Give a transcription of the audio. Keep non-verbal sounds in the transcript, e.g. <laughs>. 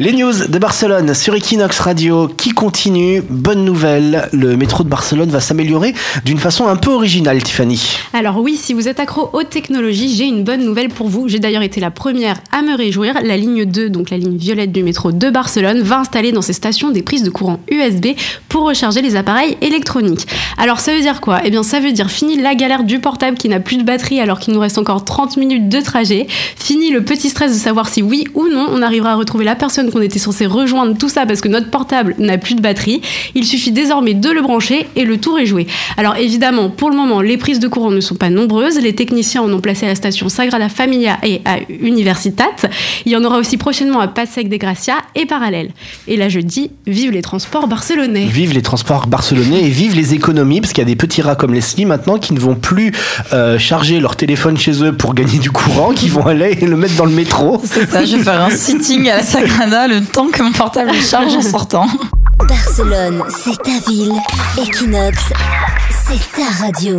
Les news de Barcelone sur Equinox Radio qui continue. Bonne nouvelle, le métro de Barcelone va s'améliorer d'une façon un peu originale, Tiffany. Alors oui, si vous êtes accro aux technologies, j'ai une bonne nouvelle pour vous. J'ai d'ailleurs été la première à me réjouir. La ligne 2, donc la ligne violette du métro de Barcelone, va installer dans ses stations des prises de courant USB pour recharger les appareils électroniques. Alors ça veut dire quoi? Eh bien ça veut dire fini la galère du portable qui n'a plus de batterie alors qu'il nous reste encore 30 minutes de trajet. Fini le petit stress de savoir si oui ou non on arrivera à retrouver la personne qu'on était censé rejoindre, tout ça parce que notre portable n'a plus de batterie. Il suffit désormais de le brancher et le tour est joué. Alors évidemment, pour le moment, les prises de courant ne sont pas nombreuses. Les techniciens en ont placé à la station Sagrada Familia et à Universitat. Il y en aura aussi prochainement à Passec de Gracia et Parallèle. Et là, je dis, vive les transports barcelonais. Vive les transports barcelonais et vive les économies, parce qu'il y a des petits rats comme Leslie maintenant qui ne vont plus euh, charger leur téléphone chez eux pour gagner du courant, qui vont aller le mettre dans le métro. C'est ça, je vais faire un sitting à la Sagrada le temps que mon portable <laughs> charge en sortant. Barcelone, c'est ta ville. Equinox, c'est ta radio.